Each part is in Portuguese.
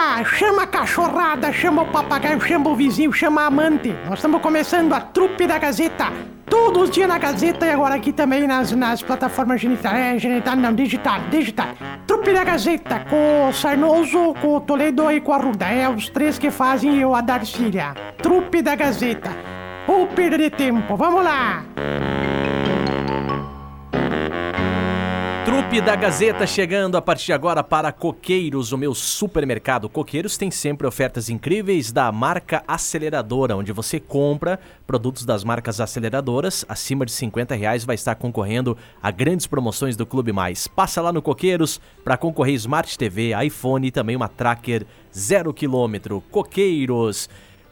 lá, chama a cachorrada, chama o papagaio, chama o vizinho, chama a amante. Nós estamos começando a trupe da Gazeta. Todos os dias na Gazeta e agora aqui também nas, nas plataformas genital, é, genital, não, digital, digital. Trupe da Gazeta, com o Sarnoso, com o Toledo e com a Ruda. É os três que fazem eu, a Darcília. Trupe da Gazeta. Ou perder tempo, vamos lá. Trupe da Gazeta chegando a partir de agora para Coqueiros, o meu supermercado. Coqueiros tem sempre ofertas incríveis da marca Aceleradora, onde você compra produtos das marcas aceleradoras. Acima de 50 reais vai estar concorrendo a grandes promoções do Clube Mais. Passa lá no Coqueiros para concorrer Smart TV, iPhone e também uma Tracker zero quilômetro. Coqueiros.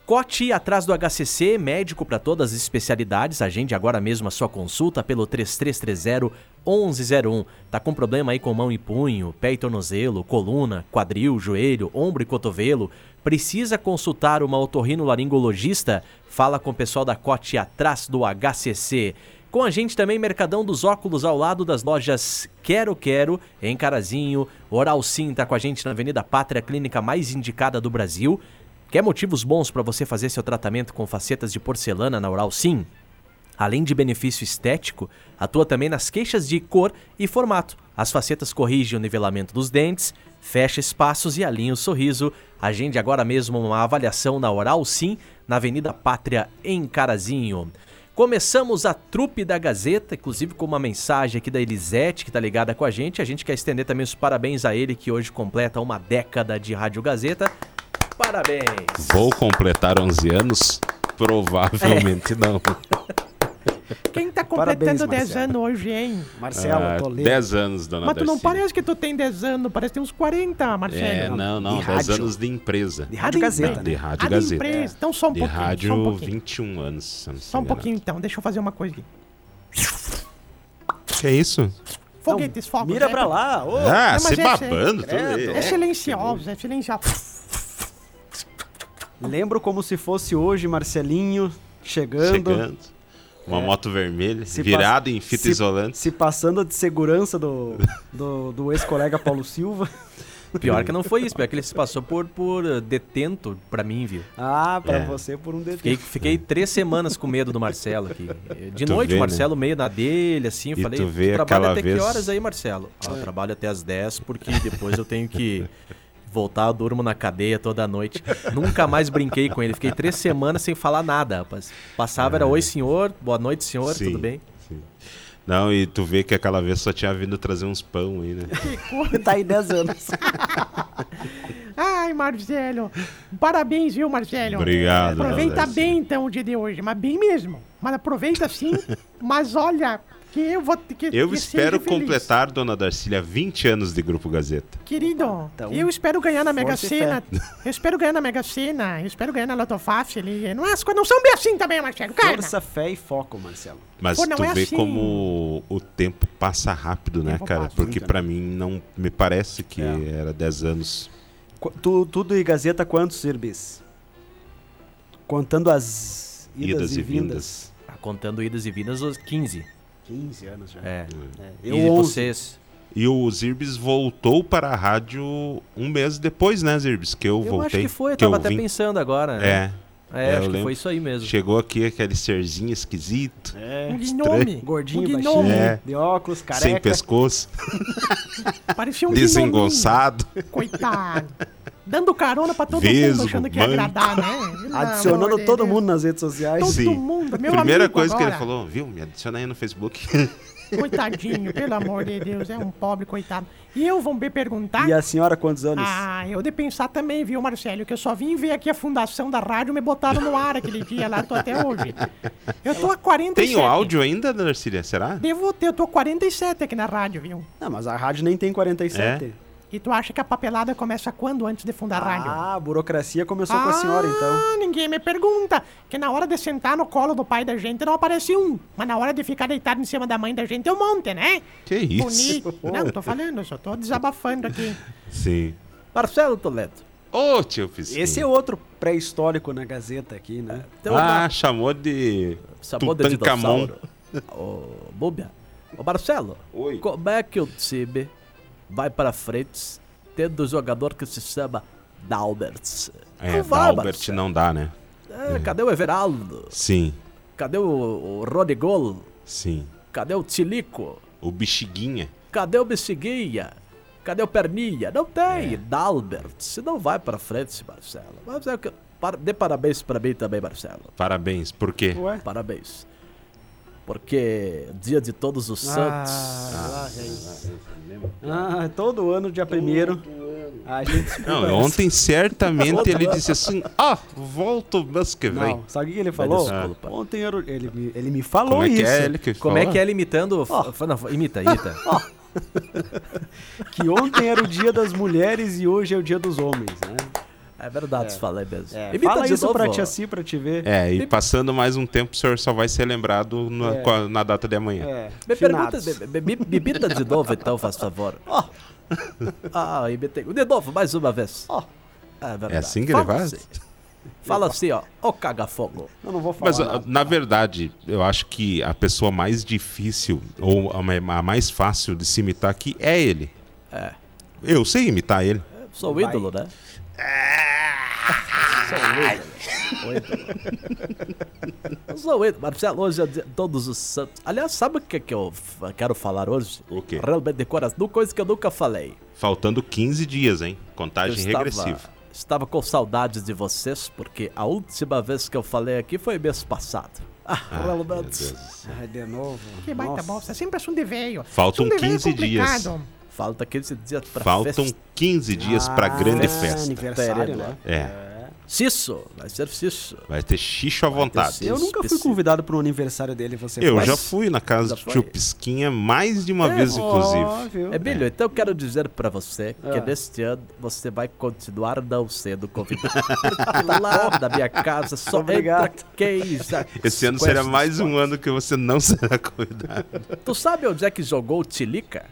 Cote atrás do HCC, médico para todas as especialidades. Agende agora mesmo a sua consulta pelo 3330 1101. Tá com problema aí com mão e punho, pé e tornozelo, coluna, quadril, joelho, ombro e cotovelo? Precisa consultar uma otorrinolaringologista? Fala com o pessoal da Cote atrás do HCC. Com a gente também Mercadão dos Óculos ao lado das lojas Quero Quero, em Carazinho. Oral Sim tá com a gente na Avenida Pátria, clínica mais indicada do Brasil. Quer motivos bons para você fazer seu tratamento com facetas de porcelana na Oral Sim? Além de benefício estético, atua também nas queixas de cor e formato. As facetas corrigem o nivelamento dos dentes, fecha espaços e alinha o sorriso. Agende agora mesmo uma avaliação na Oral Sim, na Avenida Pátria, em Carazinho. Começamos a trupe da Gazeta, inclusive com uma mensagem aqui da Elisete, que está ligada com a gente. A gente quer estender também os parabéns a ele, que hoje completa uma década de Rádio Gazeta. Parabéns! Vou completar 11 anos? Provavelmente não. Quem tá Parabéns, completando 10 Marcelo. anos hoje, hein? Marcelo Ah, Toledo. 10 anos, dona Mas tu não Darcy. parece que tu tem 10 anos, parece que tem uns 40, Marcelo. É, não, não, De 10 rádio. anos de empresa. De Rádio Gazeta, De né? Rádio Ah, de Gazeta. empresa. Então só um De pouquinho. rádio, só um pouquinho. 21 anos. não Só um pouquinho então, deixa eu fazer uma coisa aqui. Que é isso? Foguetes, fogos. Mira é pra lá. ô. ah, mas se esse- babando. tudo credo. aí. É silencioso, é silencioso. Lembro como se fosse hoje, Marcelinho chegando, Chegando. Uma moto vermelha, pas- em fita se- isolante. se passando de segurança do, do, do ex-colega Paulo Silva. Pior que não foi isso, pior que ele se passou por, por eh, detento pra mim, viu? Ah, pra É. você por um Fiquei, dedo. fiquei três semanas com medo do Marcelo aqui. De Tu noite, vê, o né? Marcelo meio na dele, assim, eu E falei, tu vê trabalha até vez- que horas aí, Marcelo? Ah, eu trabalho até as 10, porque depois eu tenho que voltar, eu durmo na cadeia toda noite. Nunca mais brinquei com ele, fiquei três semanas sem falar nada, rapaz. Passava, era oi senhor, boa noite senhor, Sim, tudo bem? sim. Não, e tu vê que aquela vez só tinha vindo trazer uns pão aí, né? tá aí 10 anos. Ai, Marcelo. Parabéns, viu, Marcelo? Obrigado. Aproveita bem, então, o dia de hoje. Mas bem mesmo. Mas aproveita sim. mas olha, que eu vou ter que. Eu que espero completar, dona Darcília, 20 anos de Grupo Gazeta. Querido, Então, eu espero ganhar na Mega e Sena. Eu espero ganhar na Mega Sena. Eu espero ganhar na Loto Fácil. Não, é- as coisas não são bem assim também, Marcelo. Cara. Força, fé e foco, Marcelo. Mas Pô, tu é vê assim. como o tempo passa rápido, né, cara? Porque muito, pra mim não me parece que É. era 10 anos. Qu- Tu, tudo e Gazeta quantos, Irbis? Contando as idas, e vindas. Tá contando idas e vindas, os 15. 15 anos já. É. É, e Eu 11. vocês? E o Zirbis voltou para a rádio um mês depois, né, Zirbis? Que eu, Eu voltei. acho que foi, eu que eu tava até vim. pensando agora. né? É. É, É, eu acho que lembro. foi isso aí mesmo. Chegou aqui aquele serzinho esquisito, É. Um gnome. Gordinho, um baixinho, gnome. É. de óculos, sem careca. pescoço, Parecia um desengonçado. Coitado. Dando carona pra todo Vesgo, mundo, achando que ia agradar, né? Adicionando todo mundo nas redes sociais. Todo Sim. mundo, meu Primeira amigo coisa que ele agora. falou, viu? Me adiciona aí no Facebook. Coitadinho, pelo amor de Deus, é um pobre coitado. E eu vou me perguntar. E a senhora quantos anos? Ah, eu de pensar também, viu, Marcelo? Que eu só vim ver aqui a fundação da rádio me botaram no ar aquele dia lá, tô até hoje. Eu tô a 47. Tem o áudio ainda, Darcília? Será? Devo ter, eu tô a 47 aqui na rádio, viu? Não, mas a rádio nem tem 47. E tu acha que a papelada começa quando antes de fundar a rádio? Ah, a burocracia começou com a senhora, então. Ah, ninguém me pergunta. Que na hora de sentar no colo do pai da gente não aparece um. Mas na hora de ficar deitado em cima da mãe da gente é um monte, né? Que isso? Bonito. Não, tô falando, eu só tô desabafando aqui. Sim. Marcelo Toledo. Ô, tio Piscinho. Esse é outro pré-histórico na Gazeta aqui, né? Então, Ah, chamou de sabor de Tutankamon. Ô, Búbia. Ô, Marcelo. Oi. Como é que o time vai para frente tendo um jogador que se chama Dalberts. É, não vai, Dalbert Marcelo. não dá, né? É, cadê o Everaldo? Sim, Cadê o, o Rodigol? sim. Cadê o Tilico? O Bexiguinha. Cadê o Bexiguinha? Cadê o Perninha? Não tem. É. Dalbert. Você não vai pra frente, Marcelo. Mas é que... para- Dê parabéns pra mim também, Marcelo. Parabéns. Por quê? Ué? Parabéns. Porque dia de todos os santos. Ah, lá vem. Ah, todo ano, dia primeiro. A gente Não, ontem certamente ele disse assim: Ah, volto mês que vem. Não, sabe o que ele falou? desculpa. Ontem era, o- ele, me- ele me falou Como é que isso. é ele que Como é que é ele imitando? F- Não, imita, imita. Que ontem era o dia das mulheres e hoje é o dia dos homens, né? É verdade, falei mesmo. É, Imita fala isso novo. pra tia Si pra te ver. É, e passando mais um tempo, o senhor só vai ser lembrado na, É. na data de amanhã. É, Me pergunta, finados. me, me, me- me imita de novo então, faz favor. Ah, imitei. De novo, mais uma vez. Ó. É verdade. É assim que Fala ele faz? assim. Fala assim, ó. Ô caga-fogo. Eu não vou falar Mas, ah, nada. na verdade, eu acho que a pessoa mais difícil, ou a ma- a mais fácil de se imitar aqui é ele. É. Eu sei imitar ele. Sou o Vai. ídolo, né? Sou o ídolo. O ídolo. Eu sou o. Marcelo, hoje é dia de todos os santos. Aliás, sabe o que, que eu quero falar hoje? O quê? Realmente de coração. Coisa que eu nunca falei. Faltando 15 dias, hein? Contagem estava, regressiva. estava com saudades de vocês, porque a última vez que eu falei aqui foi mês passado. Ah. Deus. Ai, de novo. Que baita Nossa. bosta. É sempre assunto de velho. Faltam Assunto de velho é 15 dias. Falta 15 dias pra Faltam festa. 15 dias pra Ah, grande festa. aniversário, Tereno. né? É. Cisso, vai ser Cisso. Vai ter xixo à vontade. Eu nunca fui convidado pro aniversário dele, você Eu foi? já fui na casa do foi? tio Pisquinha mais de uma É, vez, inclusive. Ó, viu? Emílio, então eu quero dizer pra você que Ah. neste ano você vai continuar não sendo convidado. Porque lá da minha casa só Obrigado. entra quem já Esse ano será mais um ano que você não será convidado. Tu sabe onde é que jogou o Tilica?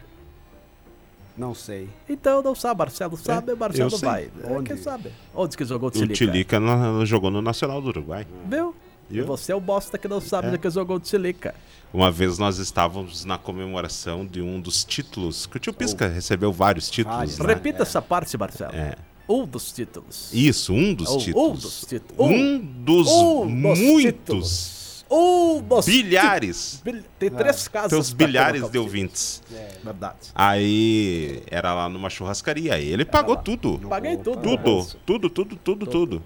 Não sei. Então não sabe, Marcelo sabe, Marcelo É, eu sei. vai. É, Onde? Quem sabe? Onde que jogou o O Tilica? Tilica no- jogou no Nacional do Uruguai. Viu? E você é o bosta que não sabe É. onde que jogou o Tilica. Uma vez nós estávamos na comemoração de um dos títulos, que o tio Pisca Oh. recebeu vários títulos, né? Repita essa parte, Marcelo. É. Um dos títulos. Isso, um dos Um- títulos. um dos títulos. Um dos Um dos muitos títulos. Um dos bilhares. Bil- Tem três casas. Teus pra bilhares de ouvintes. título. Verdade. Aí era lá numa churrascaria. Ele pagou tudo. Paguei tudo. Tudo, tudo, tudo, tudo, tudo.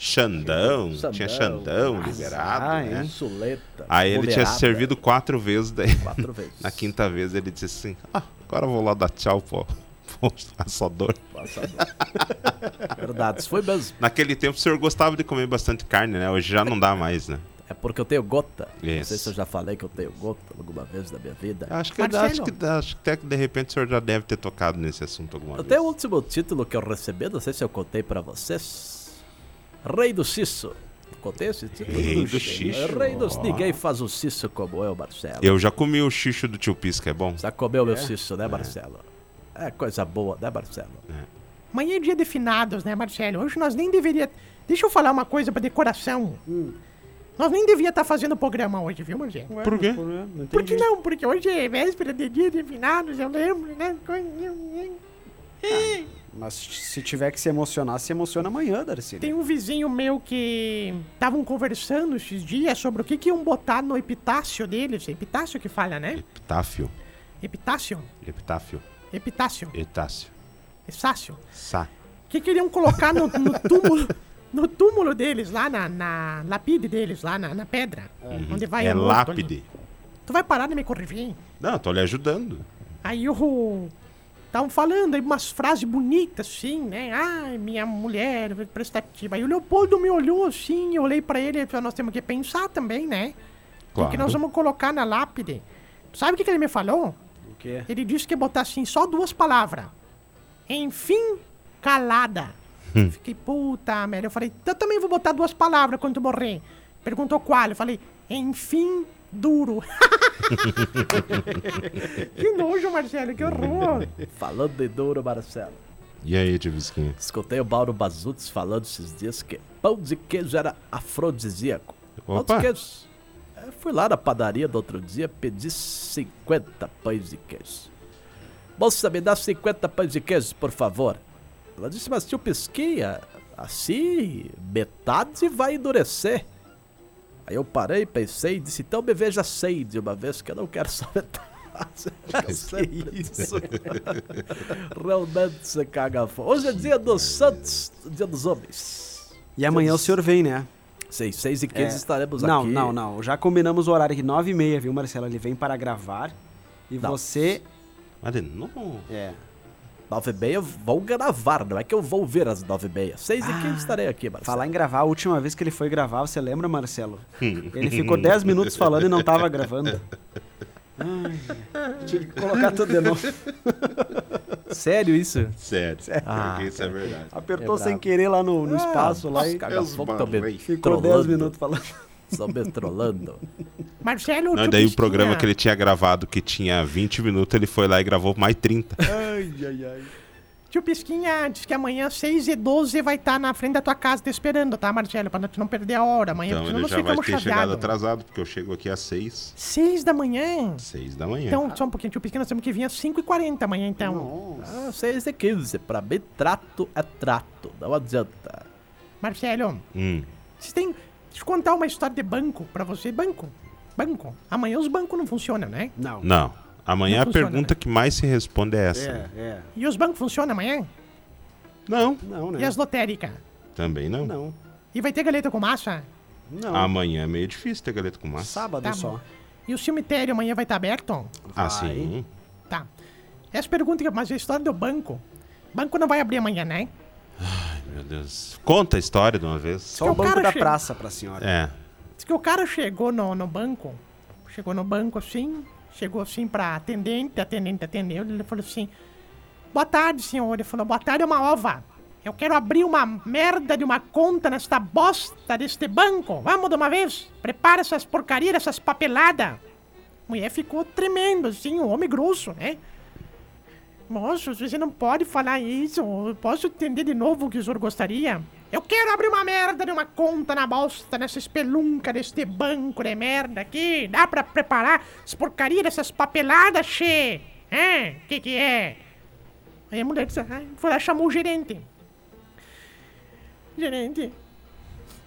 Xandão, Xandão. tinha Xandão liberado, ah, né? hein? Suleta. Aí ele tinha servido quatro vezes, daí Quatro vezes. na quinta vez ele disse assim: Ah, agora eu vou lá dar tchau, pô. Pro assador. Passador. Verdade, isso foi mesmo. Naquele tempo o senhor gostava de comer bastante carne, né? Hoje já não dá mais, né? É porque eu tenho gota. Não sei Isso. se eu já falei que eu tenho gota alguma vez na minha vida. Acho que, Marcelo. acho, que, acho que até que de repente o senhor já deve ter tocado nesse assunto alguma vez. Até o último título que eu recebi, não sei se eu contei pra vocês. Rei do Cisso. Contei esse título? Rei do Xixo. Rei dos... Ninguém faz o Cisso como eu, Marcelo. Eu já comi o xixo do tio Pisca, é bom? Já comeu meu Cisso, né, Marcelo? É coisa boa, né, Marcelo? Amanhã é dia de finados, né, Marcelo? Hoje nós nem deveria. Deixa eu falar uma coisa pra decoração. Nós nem devia estar fazendo o programa hoje, viu? Ué, Por quê? Não, não Por que entendi. não? Porque hoje é véspera de dia de finados, eu lembro, né? Mas se tiver que se emocionar, se emociona amanhã, Darcy. Tem um vizinho meu que estavam conversando esses dias sobre o que, que iam botar no epitácio deles. Epitácio que fala, né? Epitáfio. Epitácio? Epitáfio. Epitácio. Epitácio. Epitácio. Sá. O que queriam colocar no, no túmulo no túmulo deles, lá na, na lapide deles, lá na, na pedra. Onde vai é o morto ali. lápide. Tu vai parar de me corrigir? Não, eu tô lhe ajudando. Aí o. Estavam falando aí umas frases bonitas, assim, né? Ai, minha mulher prestativa. Aí o Leopoldo me olhou assim, eu olhei pra ele e falei, nós temos que pensar também, né? O Claro. que nós vamos colocar na lápide. Sabe o que, que ele me falou? O quê? Ele disse que ia botar assim, só duas palavras. Enfim, calada. Hum. Fiquei, puta merda. Eu falei, eu também vou botar duas palavras quando morrer. Perguntou qual? Eu falei, enfim, duro. que nojo, Marcelo, que horror. Falando de duro, Marcelo. E aí, tio Pisquinha? Escutei o Mauro Bazuts falando esses dias que pão de queijo era afrodisíaco. Pão Opa. de queijo. É, fui lá na padaria do outro dia, pedi 50 pães de queijo. Moça, me dá 50 pães de queijo, por favor. Ela disse, mas tio Pesquinha, assim, metade vai endurecer. Aí eu parei, pensei e disse, então me veja seis de uma vez, que eu não quero só metade. que isso? Realmente você caga fora. Hoje é dia dos santos, dia dos homens. E amanhã o senhor vem, né? Seis, seis e quinze É. estaremos não, aqui. não, não. Já combinamos o horário aqui, nove e meia, viu, Marcelo? Ele vem para gravar. E Não. você. Mas de novo. É. Nove e meia vou gravar, não é que eu vou ver às nove e meia. Seis e quinze estarei aqui, Marcelo. Falar em gravar, a última vez que ele foi gravar, você lembra, Marcelo? Ele ficou 10 minutos falando e não tava gravando. Ai, tive que colocar tudo de novo. Sério isso? Sério. Ah, Porque isso é verdade. Apertou É sem querer lá no, no Ah, espaço lá nossa, e ficou 10 trolando. minutos falando. Só me trolando. Marcelo, Não, daí o programa que ele tinha gravado, que tinha 20 minutos, ele foi lá e gravou mais 30. Ai, ai, ai. Tio Pisquinha disse que amanhã, 6 e 12 vai estar na frente da tua casa te esperando, tá, Marcelo? Pra tu não perder a hora. Amanhã, Então senão ele nós já vai ter chegado chateados. atrasado, porque eu chego aqui às 6. 6 da manhã? 6 da manhã. Então, só um pouquinho, tio Pisquinha, nós temos que vir às 5 e 40 amanhã, então. Ah, seis e quinze. Pra mim, trato é trato. Não adianta. Marcelo, Hum. vocês têm... Deixa eu contar uma história de banco pra você. Banco. Banco. Amanhã os bancos não funcionam, né? Não. Não. Amanhã Não a funciona, pergunta né? que mais se responde é essa. É, é. E os bancos funcionam amanhã? Não, Não, né? E as lotéricas? também não. Não. E vai ter galeta com massa? Não. Amanhã é meio difícil ter galeta com massa. Sábado Tá só. bom. E o cemitério amanhã vai estar aberto? Ah, Vai. sim. Tá. Essa pergunta, que- mas a história do banco. Banco não vai abrir amanhã, né? Meu Deus. Conta a história de uma vez. Só o o banco cara da chega- praça pra senhora. É. Diz que o cara chegou no, no banco, chegou no banco assim, chegou assim pra atendente, a atendente atendeu, ele falou assim, boa tarde, senhor. Ele falou, boa tarde, é uma ova. Eu quero abrir uma merda de uma conta nesta bosta deste banco. Vamos de uma vez? Prepara essas porcarias, essas papeladas. A mulher ficou tremendo, assim, o homem grosso, né? Moço, você não pode falar isso. Eu posso entender de novo o que o senhor gostaria? Eu quero abrir uma merda de uma conta na bosta, nessa espelunca deste banco de merda aqui. Dá pra preparar as porcarias dessas papeladas, che? É? Que que é? Aí a mulher disse, ah, foi lá chamou o gerente. Gerente,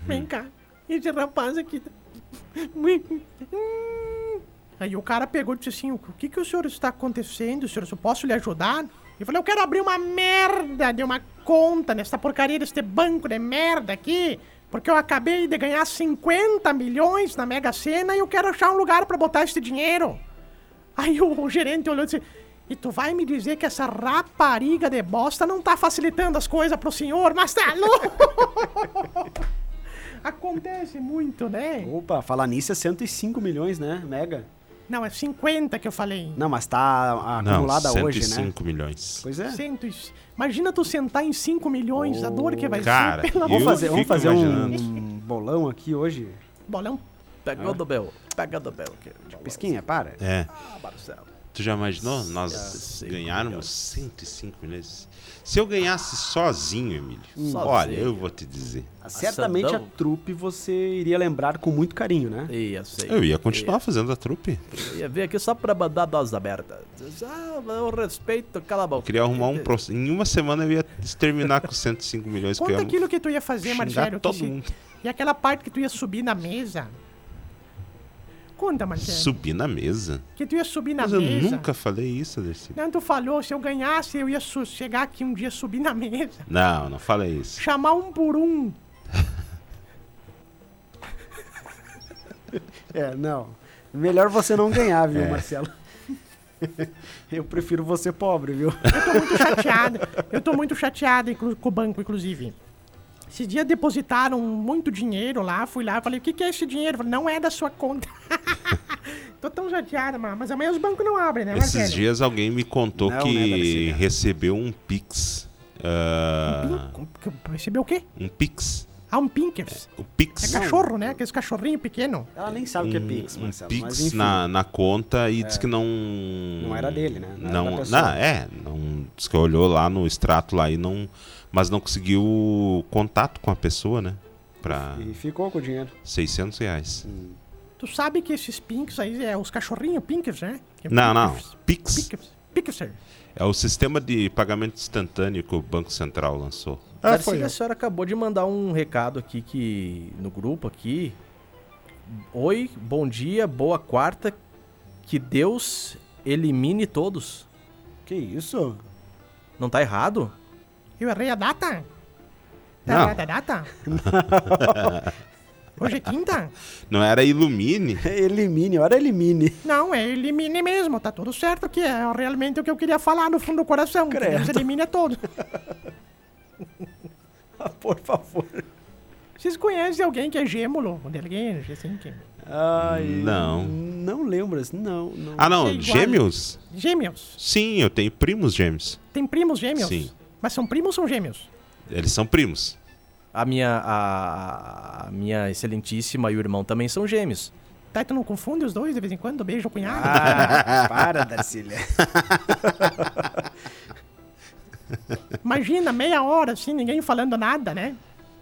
vem cá. Esse rapaz aqui tá... Aí o cara pegou e disse assim, o que que o senhor está acontecendo, senhor? Eu posso lhe ajudar? Eu falei, eu quero abrir uma merda de uma conta nessa porcaria deste banco de merda aqui, porque eu acabei de ganhar 50 milhões na Mega Sena e eu quero achar um lugar para botar esse dinheiro. Aí o, o gerente olhou e disse, e tu vai me dizer que essa rapariga de bosta não tá facilitando as coisas pro senhor, mas tá louco! Acontece muito, né? Opa, falar nisso é 105 milhões, né? Mega. Não, é 50 que eu falei. Não, mas tá Não, acumulada hoje, né? 105 milhões. Pois é. Cento. Imagina tu sentar em 5 milhões, a dor que vai Cara, ser. Amor Vamos fazer, vamos fazer um bolão aqui hoje. Bolão. Pegou do meu. Pega do meu. aqui. Pesquinha, para. É. Ah, Marcelo. Tu já imaginou? Nós 105 ganharmos milhões. 105 milhões. Se eu ganhasse sozinho, Emílio, Sozinho. olha, eu vou te dizer. Certamente a trupe você iria lembrar com muito carinho, né? Ia, sei. Eu ia continuar fazendo a trupe. Ia, ia vir aqui só pra mandar dose aberta. Diz, Ah, eu respeito, cala a Eu boca. queria arrumar um processo. Em uma semana eu ia terminar com 105 milhões. que eu Conta ia aquilo que tu ia fazer, Marcelo. todo se- mundo. E aquela parte que tu ia subir na mesa. Conta, Marcelo. Subir na mesa. Que tu ia subir na Mas eu mesa. nunca falei isso, Dercy. Não, tu falou, se eu ganhasse, eu ia chegar aqui um dia, subir na mesa. Não, não falei isso. Chamar um por um. É, não. Melhor você não ganhar, viu, É. Marcelo? Eu prefiro você pobre, viu? Eu tô muito chateada. Eu tô muito chateada inclu- com o banco, inclusive. Esses dias depositaram muito dinheiro lá, fui lá, falei, o que, que é esse dinheiro? Falei, não é da sua conta. tô tão chateada, mano. Mas amanhã os bancos não abrem, né, Esses Marcelo? dias alguém me contou Não, né, que Darcy? recebeu um Pix. ah, Recebeu o quê? um Pix. Ah, um Pinkers. O Pix. É cachorro, né? Aqueles cachorrinhos pequenos. Ela nem sabe o que é Pix, um Marcelo. mas Pix enfim. na, na conta e disse que não. Não era dele, né? Não Não, não, é. Não, disse que olhou lá no extrato lá e não. Mas não conseguiu contato com a pessoa, né? Pra E ficou com o dinheiro. 600 reais. Tu sabe que esses Pinks aí é os cachorrinhos Pinkers, né? É Não, não. Pinkers. Pix. Pinkers. Pixar. É o sistema de pagamento instantâneo que o Banco Central lançou. Ah, Darcy, foi a senhora acabou de mandar um recado aqui que no grupo aqui. Oi, bom dia, boa quarta. Que Deus elimine todos. Que isso? Não tá errado? Eu errei a data? Tá Não. errada a data? Hoje é quinta? Não era Ilumine? Elimine, ora elimine. Não, é elimine mesmo, tá tudo certo que é realmente o que eu queria falar no fundo do coração. Que Credo. Deus elimine a todos. Por favor. Vocês conhecem alguém que é gêmulo? Ou de alguém assim que... Ai, Não. Não lembro, assim, não, não. Ah, não, Sei igual. gêmeos? Gêmeos. Sim, eu tenho primos gêmeos. Tem primos gêmeos? Sim. Mas são primos ou são gêmeos? Eles são primos. A minha, a, a minha excelentíssima e o irmão também são gêmeos. Tá, tu não confunde os dois de vez em quando? Beijo o cunhado? Ah, para, Darcília. Imagina, meia hora assim, ninguém falando nada, né?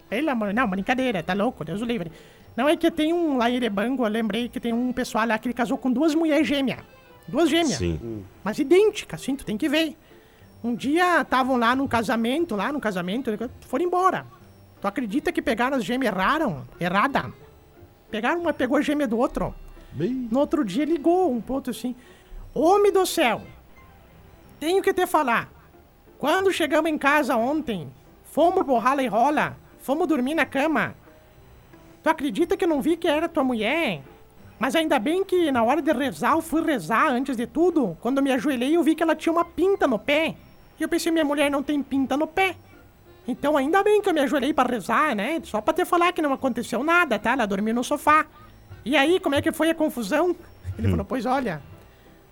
Pelo amor, não, brincadeira, tá louco, Deus o livre. Não é que tem um lá em Erebango, eu lembrei que tem um pessoal lá que ele casou com duas mulheres gêmeas. Duas gêmeas. Sim. Mas idênticas, assim, tu tem que ver. Um dia estavam lá num casamento, lá no casamento, foram embora. Tu acredita que pegaram as gêmeas erraram? Errada. Pegaram uma, pegou a gêmea do outro. No outro dia ligou um pro outro assim. Homem do céu, tenho que te falar. Quando chegamos em casa ontem, fomos pro rala e rola, fomos dormir na cama. Tu acredita que eu não vi que era tua mulher? Mas ainda bem que na hora de rezar, eu fui rezar antes de tudo. Quando eu me ajoelhei, eu vi que ela tinha uma pinta no pé. E eu pensei, minha mulher não tem pinta no pé. Então ainda bem que eu me ajoelhei pra rezar, né? Só pra te falar que não aconteceu nada, tá? Ela dormiu no sofá. E aí, como é que foi a confusão? Ele falou, pois olha,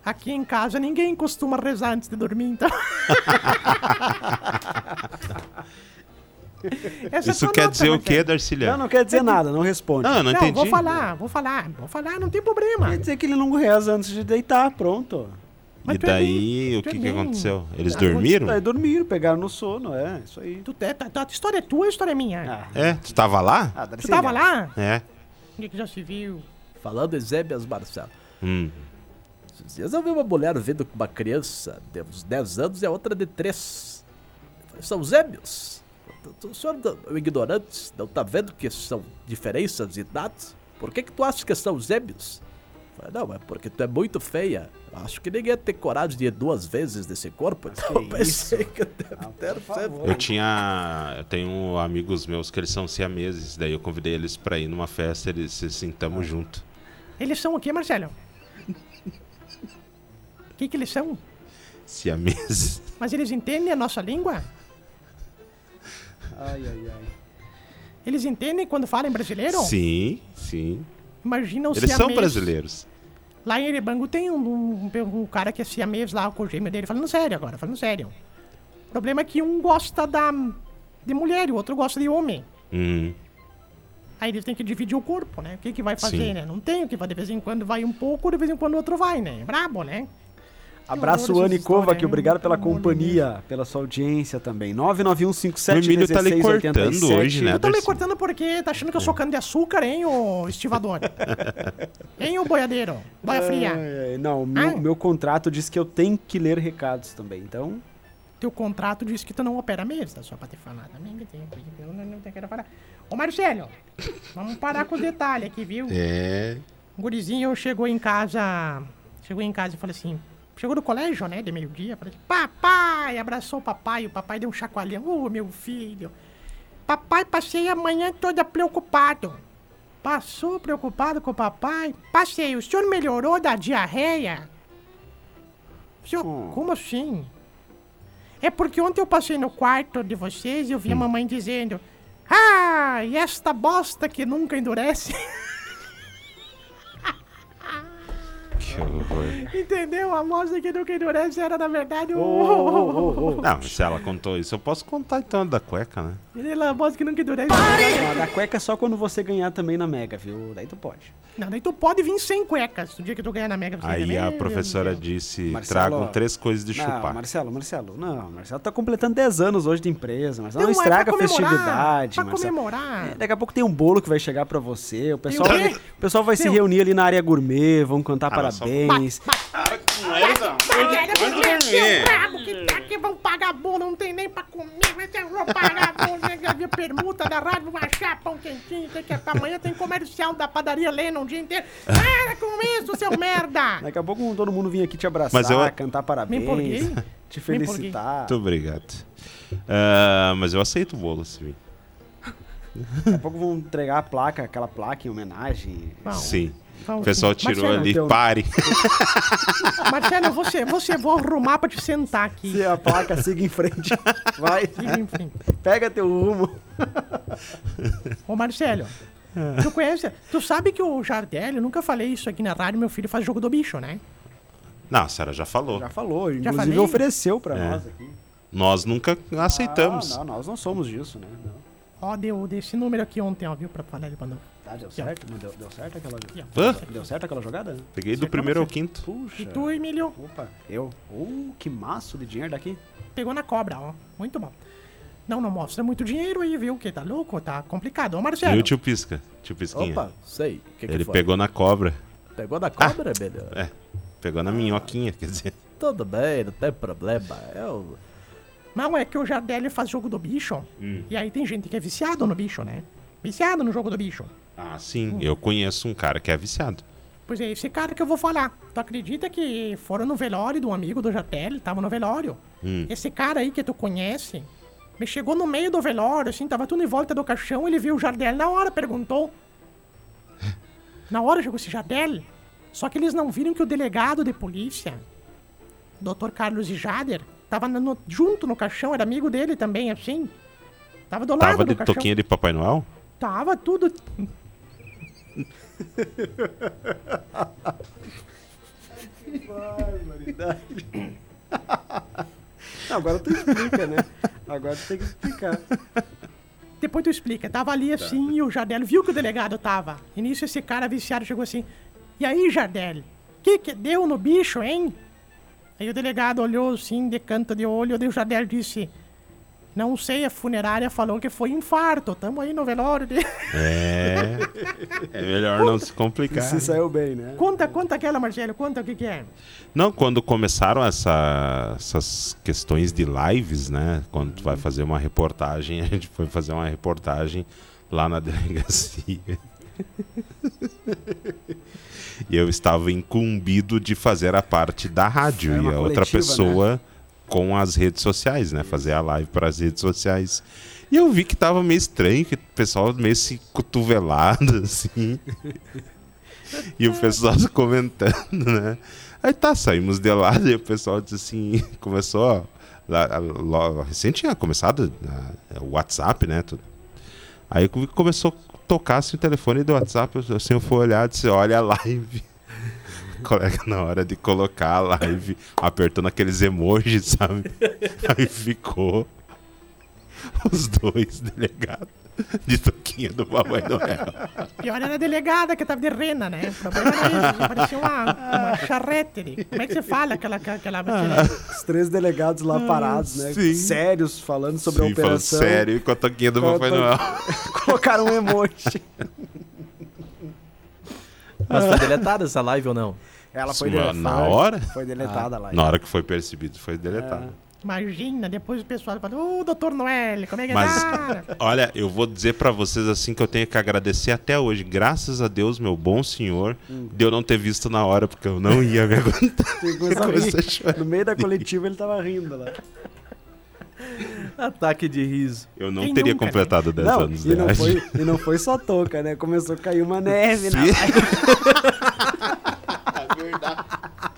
aqui em casa ninguém costuma rezar antes de dormir, então... É Isso quer nota, dizer o quê, Darcília? Não, não quer dizer nada, não responde. Não, não, Não, entendi. vou falar, vou falar, vou falar, não tem problema. Quer dizer que ele não reza antes de deitar, pronto. Mas E é daí, o é que, que aconteceu? Eles Ah, dormiram? Aí dormiram, pegaram no sono, é, isso aí. Tu, é- tá- tá- a história é tua ou a história é minha? Ah, É, tu tava lá? ah, tu tava lá? É. Onde que já se viu? Falando em Zébias Marcelo. Hum. Esses dias eu vi uma mulher vendo com uma criança de uns 10 anos e a outra de 3. Eu falei, São gêmeos. O senhor, não- ignorante, não tá vendo que são diferenças de idades? Por que que tu acha que são gêmeos? Eu falei, não, é porque tu é muito feia. Eu acho que ninguém ia ter coragem de ir duas vezes nesse corpo. Então eu pensei que deve Ah, ter. Eu tinha. Eu tenho amigos meus que eles são siameses. Daí eu convidei eles pra ir numa festa eles se sentamos junto. Eles são o quê, Marcelo? O que que eles são? Siameses. Mas eles entendem a nossa língua? Ai, ai, ai. Eles entendem quando falam brasileiro? Sim, sim. Imagina o Eles são brasileiros. Lá em Erebango tem um, um, um cara que é siamês lá, com o gêmeo dele. Falando sério agora, falando sério. O problema é que um gosta da, de mulher e o outro gosta de homem. Hum. Aí eles têm que dividir o corpo, né? O que que vai fazer, Sim. né? Não tem o que vai. De vez em quando vai um pouco, de vez em quando o outro vai, né? É brabo, né? Abraço, horror Anne Kovac, obrigado pela companhia, pela sua audiência também. O 99157 Emílio tá lhe cortando hoje, né? Tá me Darcy? cortando porque tá achando que eu sou cano de açúcar, hein, ô estivador? hein, ô boiadeiro? Boia fria. É, não, meu, Ah. meu contrato diz que eu tenho que ler recados também, então... Teu contrato diz que tu não opera mesa, só pra te falar também. que tem- Eu não, não quero falar. Ô, Marcelo, vamos parar com os detalhes aqui, viu? É. O gurizinho chegou em casa. Chegou em casa e falou assim. Chegou do colégio, né? De meio-dia. Assim: Papai! Abraçou o papai. O papai deu um chacoalhão. Ô, meu filho. Papai, passei a manhã toda preocupado. Passou preocupado com o papai? Passei. O senhor melhorou da diarreia? O senhor, como assim? É porque ontem eu passei no quarto de vocês e eu vi a mamãe dizendo: Ah, e esta bosta que nunca endurece. Que horror. Entendeu? A moça que nunca endurece era, na verdade, o. Ô, ô, ô. Não, se ela contou isso, eu posso contar então da cueca, né? Ele é a moça que nunca endurece. Ah, da cueca é só quando você ganhar também na Mega, viu? Daí tu pode. Não, daí tu pode vir sem cuecas. No dia que tu ganhar na Mega. você Aí ganha. a professora disse: Marcelo, tragam três coisas de Não, chupar. Marcelo, Marcelo, não, Marcelo tá completando 10 anos hoje de empresa, Marcelo não, Não, é estraga a pra comemorar, festividade, pra Marcelo. comemorar. É, daqui a pouco tem um bolo que vai chegar pra você, o pessoal, o pessoal vai se reunir ali na área gourmet, vão cantar Ah, não, só- parabéns. Bah. Olha, você é brabo que tá que vão pagar bolo, não tem nem pra comer, mas eu vou pagar bolo? Já viu permuta da rádio, vou achar pão quentinho, tem que pra amanhã tem comercial da padaria Lena o dia inteiro. Para com isso, seu merda! Daqui a pouco todo mundo vinha aqui te abraçar, Mas eu- cantar Me parabéns, empolguei. te Me empolguei. felicitar. Muito obrigado. Ah, mas eu aceito o bolo, sim. Daqui a pouco vão entregar a placa, aquela placa em homenagem. Bom, Sim. Bom, O pessoal tirou Marcelo, ali, teu- pare. Marcelo, você, você vou arrumar pra te sentar aqui. Se a placa siga em frente, vai, Enfim. pega teu rumo. Ô Marcelo, tu conhece, tu sabe que o Jardel, eu nunca falei isso aqui na rádio, meu filho faz jogo do bicho, né? Não, a senhora já falou. Já falou, inclusive falei? ofereceu pra É. nós aqui. Nós nunca aceitamos. Ah, não, nós não somos disso, né? Não. Ó, deu desse número aqui ontem, ó, viu, pra falar ele mandou. Tá, deu certo? Mas deu, deu certo aquela Aqui. Hã? Deu certo aquela jogada? Peguei do primeiro ao quinto. Puxa. E tu, Emílio, Opa, eu. Uh, que maço de dinheiro daqui. pegou na cobra, ó. Muito bom. Não, não mostra muito dinheiro aí, viu? Que tá louco, tá complicado. Ô, Marcelo. E o tio Pisca? Tio Pisquinha. Opa, sei. O que, que Ele foi? pegou na cobra. Pegou da cobra, beleza? É. Pegou na minhoquinha, quer dizer. Tudo bem, não tem problema. Eu... Não, é que o Jardel faz jogo do bicho. E aí tem gente que é viciado no bicho, né? Viciado no jogo do bicho. Ah, sim. Eu conheço um cara que é viciado. Pois é, esse cara que eu vou falar. Tu acredita que foram no velório de um amigo do Jardel? Tava no velório. Hum. Esse cara aí que tu conhece, me chegou no meio do velório, assim, tava tudo em volta do caixão, ele viu o Jardel na hora, perguntou. Na hora chegou esse Jardel. Só que eles não viram que o delegado de polícia, Dr. Carlos Jader, tava no- junto no caixão, era amigo dele também, assim. Tava do lado Tava do de caixão. toquinha de Papai Noel? Tava tudo. Não, agora tu explica, né? Agora tu tem que explicar. Depois tu explica. Tava ali assim e o Jardel viu que o delegado tava. E nisso esse cara viciado chegou assim. E aí, Jardel? Que que deu no bicho, hein? Aí o delegado olhou assim, de canto de olho, e o Jardel disse... Não sei, a funerária falou que foi infarto. Tamo aí no velório. É. É melhor não se complicar. Se saiu bem, né? conta, conta aquela, Marcelo. Conta o que que é. Não, quando começaram essa- essas questões de lives, né? Quando tu vai fazer uma reportagem, a gente foi fazer uma reportagem lá na delegacia. e eu estava incumbido de fazer a parte da rádio e a outra coletiva, pessoa com as redes sociais, né? Fazer a live para as redes sociais. E eu vi que tava meio estranho, que o pessoal meio se cotovelado, assim. E o pessoal comentando, né? Aí tá, saímos de lá e o pessoal disse assim, começou, ó, lá, lá, recém tinha começado ah, o WhatsApp, né? Tudo. Aí come- começou assim, o telefone do WhatsApp, assim, eu fui olhar e disse, olha a live. Colega na hora de colocar a live, apertando aqueles emojis, sabe? Aí ficou os dois delegados de toquinha do Papai Noel. Pior era a delegada que tava de rena, né? O problema era isso. Parecia uma, uma charrete. ali. Como é que você fala aquela... aquela, aquela... Os três delegados lá parados, né? sim. Sérios, falando sobre a Sim, falando operação. sério e com a toquinha do a Papai to- Noel. Colocaram um emoji. Mas foi deletada essa live ou não? Ela foi Sim, deletada. na hora? Foi deletada lá. Na hora que foi percebido, foi deletado. Imagina, depois o pessoal fala, ô, doutor Noel, como é que Mas, tá? olha, eu vou dizer pra vocês assim que eu tenho que agradecer até hoje. Graças a Deus, meu bom senhor, de eu não ter visto na hora, porque eu não ia me aguentar. No meio da coletiva ele tava rindo lá. Ataque de riso. Eu não Quem teria nunca, né? completado 10 Não, anos e de não, idade. foi, e não foi só touca, né? Começou a cair uma neve na Sim. live.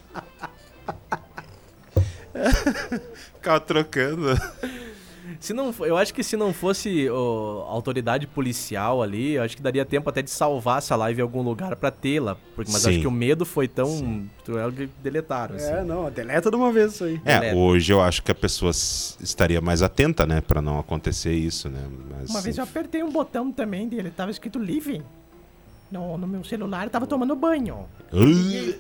Ficava trocando. Se não, eu acho que se não fosse ó, a autoridade policial ali, eu acho que daria tempo até de salvar essa live em algum lugar pra tê-la. Porque, mas Sim. acho que o medo foi tão. É que deletaram, assim. É, não, deleta de uma vez isso aí. É, Deleta. hoje eu acho que a pessoa estaria mais atenta, né, Pra não acontecer isso, né? Mas, Uma vez eu apertei um botão também dele, tava escrito Live. No, no meu celular, eu tava tomando banho. Uh,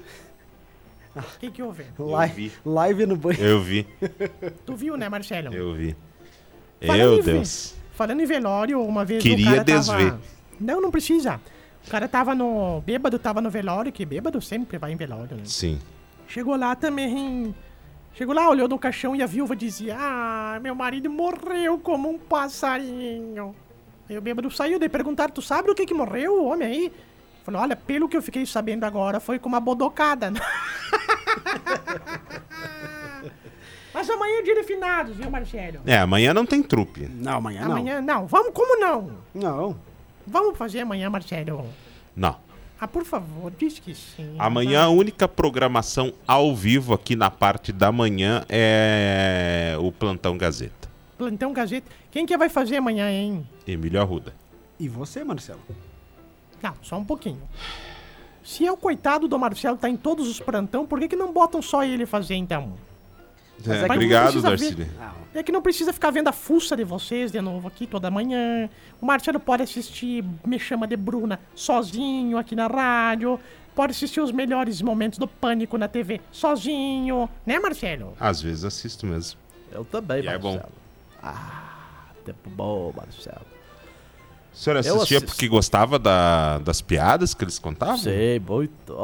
O que que houve? Live, live no banho. eu vi, Tu viu, né, Marcelo? eu vi. Falando Meu em Deus. Falando em velório, uma vez Queria o cara desver. tava... Não, não precisa. O cara tava no... Bêbado tava no velório, que bêbado sempre vai em velório, né? Sim. Chegou lá também. Chegou lá, olhou no caixão e a viúva dizia: Ah, meu marido morreu como um passarinho. Aí o bêbado saiu, daí perguntaram: Tu sabe o que que morreu o homem aí? Falou: Olha, pelo que eu fiquei sabendo agora, foi com uma bodocada. Mas amanhã é dia de finados, viu, Marcelo? É, amanhã não tem trupe. Não, amanhã não. Amanhã não. Vamos, como não? Não. Vamos fazer amanhã, Marcelo. Não. Ah, por favor, diz que sim. Amanhã a única programação ao vivo aqui na parte da manhã é o Plantão Gazeta. Plantão Gazeta. Quem que vai fazer amanhã, hein? Emílio Arruda. E você, Marcelo? Não, só um pouquinho. Se é o coitado do Marcelo tá em todos os plantão, por que, que não botam só ele fazer então? É, é obrigado, precisa Darcílio. Ah, É que não precisa ficar vendo a fuça de vocês de novo aqui toda manhã. O Marcelo pode assistir Me Chama de Bruna sozinho aqui na rádio. Pode assistir os melhores momentos do Pânico na TV sozinho. Né, Marcelo? Às vezes assisto mesmo. Eu também, E é Marcelo. bom. Ah, tempo bom, Marcelo. O senhor assistia assisto. porque gostava da- das piadas que eles contavam? Sei, muito.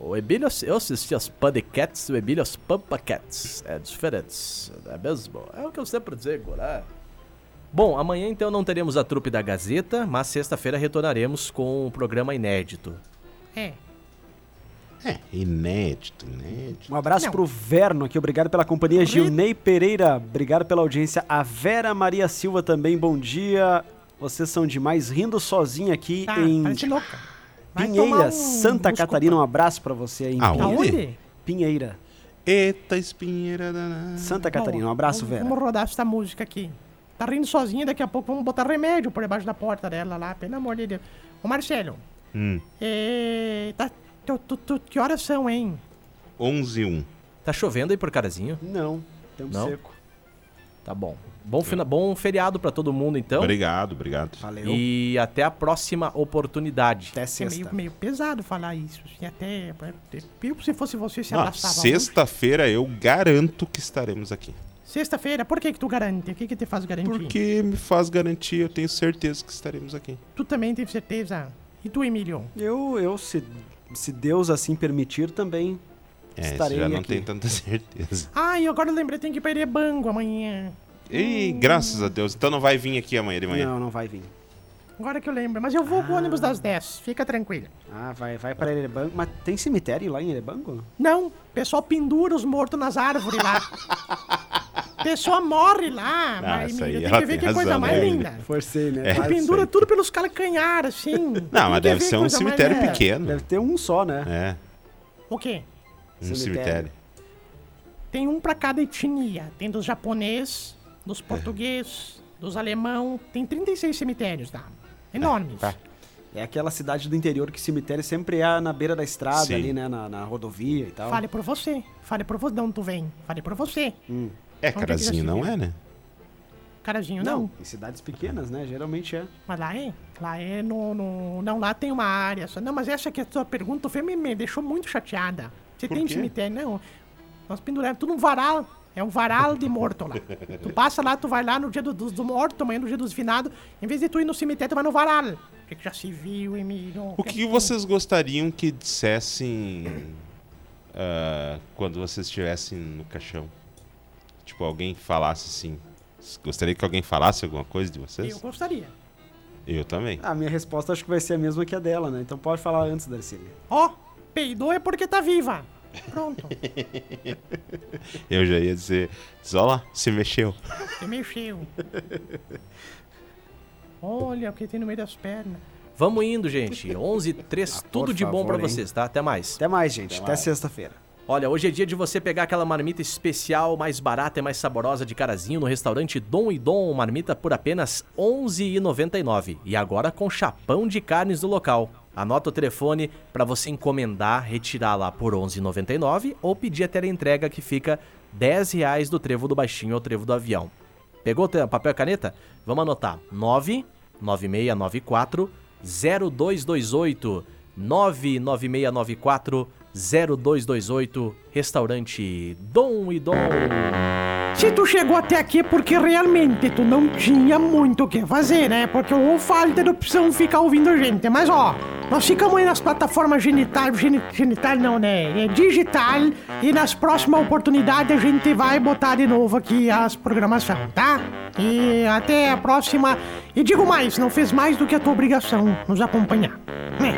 O Emílio, eu assisti as Paniquetes e o Emílio as Pampaquetes. É diferente, não é mesmo? É o que eu sempre digo, né? Bom, amanhã então não teremos a trupe da Gazeta, mas sexta-feira retornaremos com um programa inédito. É. É, inédito, inédito. Um abraço Não. pro Verno aqui, obrigado pela companhia. Gilney Pereira, obrigado pela audiência. A Vera Maria Silva também, bom dia. Vocês são demais, rindo sozinha aqui Tá, em Pinheira, um Santa. Catarina. Um abraço pra você aí em Aonde? Pinheira. Pinheira, Eita, espinheira danada. Santa Catarina. Um abraço, vamos, Vera. Vamos rodar essa música aqui. Tá rindo sozinha, daqui a pouco vamos botar remédio por debaixo da porta dela lá, pelo amor de Deus. Ô Marcelo, Hum, é, tá, tu, tu, tu- que horas são, hein? 11 e 1. Tá chovendo aí por carazinho? Não, tempo Não? seco. Tá bom. Bom, fina, bom feriado pra todo mundo então. Obrigado, obrigado. Valeu. E até a próxima oportunidade. Até É sexta. meio, meio pesado falar isso. Assim, até. Eu, se fosse você, se Ah, abraçava. Sexta-feira eu garanto que estaremos aqui. Sexta-feira, por que, que tu garante? O que, que te faz garantir? Porque me faz garantir, eu tenho certeza que estaremos aqui. Tu também tem certeza? E tu, Emílio? Eu, eu se, se Deus assim permitir, também É, estarei já não aqui. tem tanta certeza. Ah, e agora eu lembrei, tem que ir pra Erebango amanhã. E graças a Deus. Então não vai vir aqui amanhã de manhã. Não, não vai vir. Agora que eu lembro. Mas eu vou com o ônibus das 10. Fica tranquilo. Ah, vai, vai para Erebango. Mas tem cemitério lá em Erebango? Não, o pessoal pendura os mortos nas árvores lá. pessoa morre lá. Ah, mas, isso aí tem ela que ver tem que coisa razão, mais né, linda. Forcei, né? É. Tu pendura tudo pelos calcanhar, assim. Não, mas deve ser um cemitério linda. pequeno. Deve ter um só, né? É, O quê? um Cemitério. cemitério. Tem um pra cada etnia. Tem dos japonês, dos português, dos alemão. Tem 36 cemitérios lá. Enormes. tá. É aquela cidade do interior que cemitério sempre é na beira da estrada Sim. ali, né? Na, na rodovia e tal. Fale por você. Fale por você. De onde tu vem? Fale por você. Hum. É, Onde é carazinho não é, né? Carazinho, não. Não, em cidades pequenas, né? Geralmente é. Mas lá é. Lá é no, no- Não, lá tem uma área só. Não, mas essa que é a tua pergunta foi, me, me deixou muito chateada. Você Por tem quê? cemitério? Não. Nós penduramos tudo num varal. É um varal de morto lá. tu passa lá, tu vai lá no dia do, dos do morto, amanhã no dia dos finados. Em vez de tu ir no cemitério, tu vai no varal. O que, que já se viu, Emílio? O que vocês gostariam que dissessem ah, quando vocês estivessem no caixão? Tipo, alguém falasse assim. Gostaria que alguém falasse alguma coisa de vocês? Eu gostaria. Eu também. A minha resposta acho que vai ser a mesma que a dela, né? Então pode falar antes, Darcília. Ó, peidou é porque tá viva. Pronto. Eu já ia dizer, lá, se mexeu. Você mexeu. Olha o que tem no meio das pernas. Vamos indo, gente. 11 3 Ah, tudo de bom favor, hein? vocês, tá? Até mais. Até mais, gente. Até, sexta-feira. Olha, hoje é dia de você pegar aquela marmita especial, mais barata e mais saborosa de carazinho no restaurante Dom e Dom, marmita por apenas R$ 11,99. E agora com chapão de carnes do local. Anota o telefone para você encomendar, retirar lá por R$ 11,99 ou pedir a entrega que fica 10 reais do trevo do baixinho ao trevo do avião. Pegou o papel e caneta? Vamos anotar. 99694 0228 99694 0228 Restaurante Dom e Dom. Se tu chegou até aqui porque realmente tu não tinha muito o que fazer, né? Porque ou falta de opção ficar ouvindo gente. Mas ó, Nós ficamos aí nas plataformas genital, geni- genital não, né? É digital. E nas próximas oportunidades a gente vai botar de novo aqui as programação, tá? E até a próxima. E digo mais, não fez mais do que a tua obrigação nos acompanhar. Né?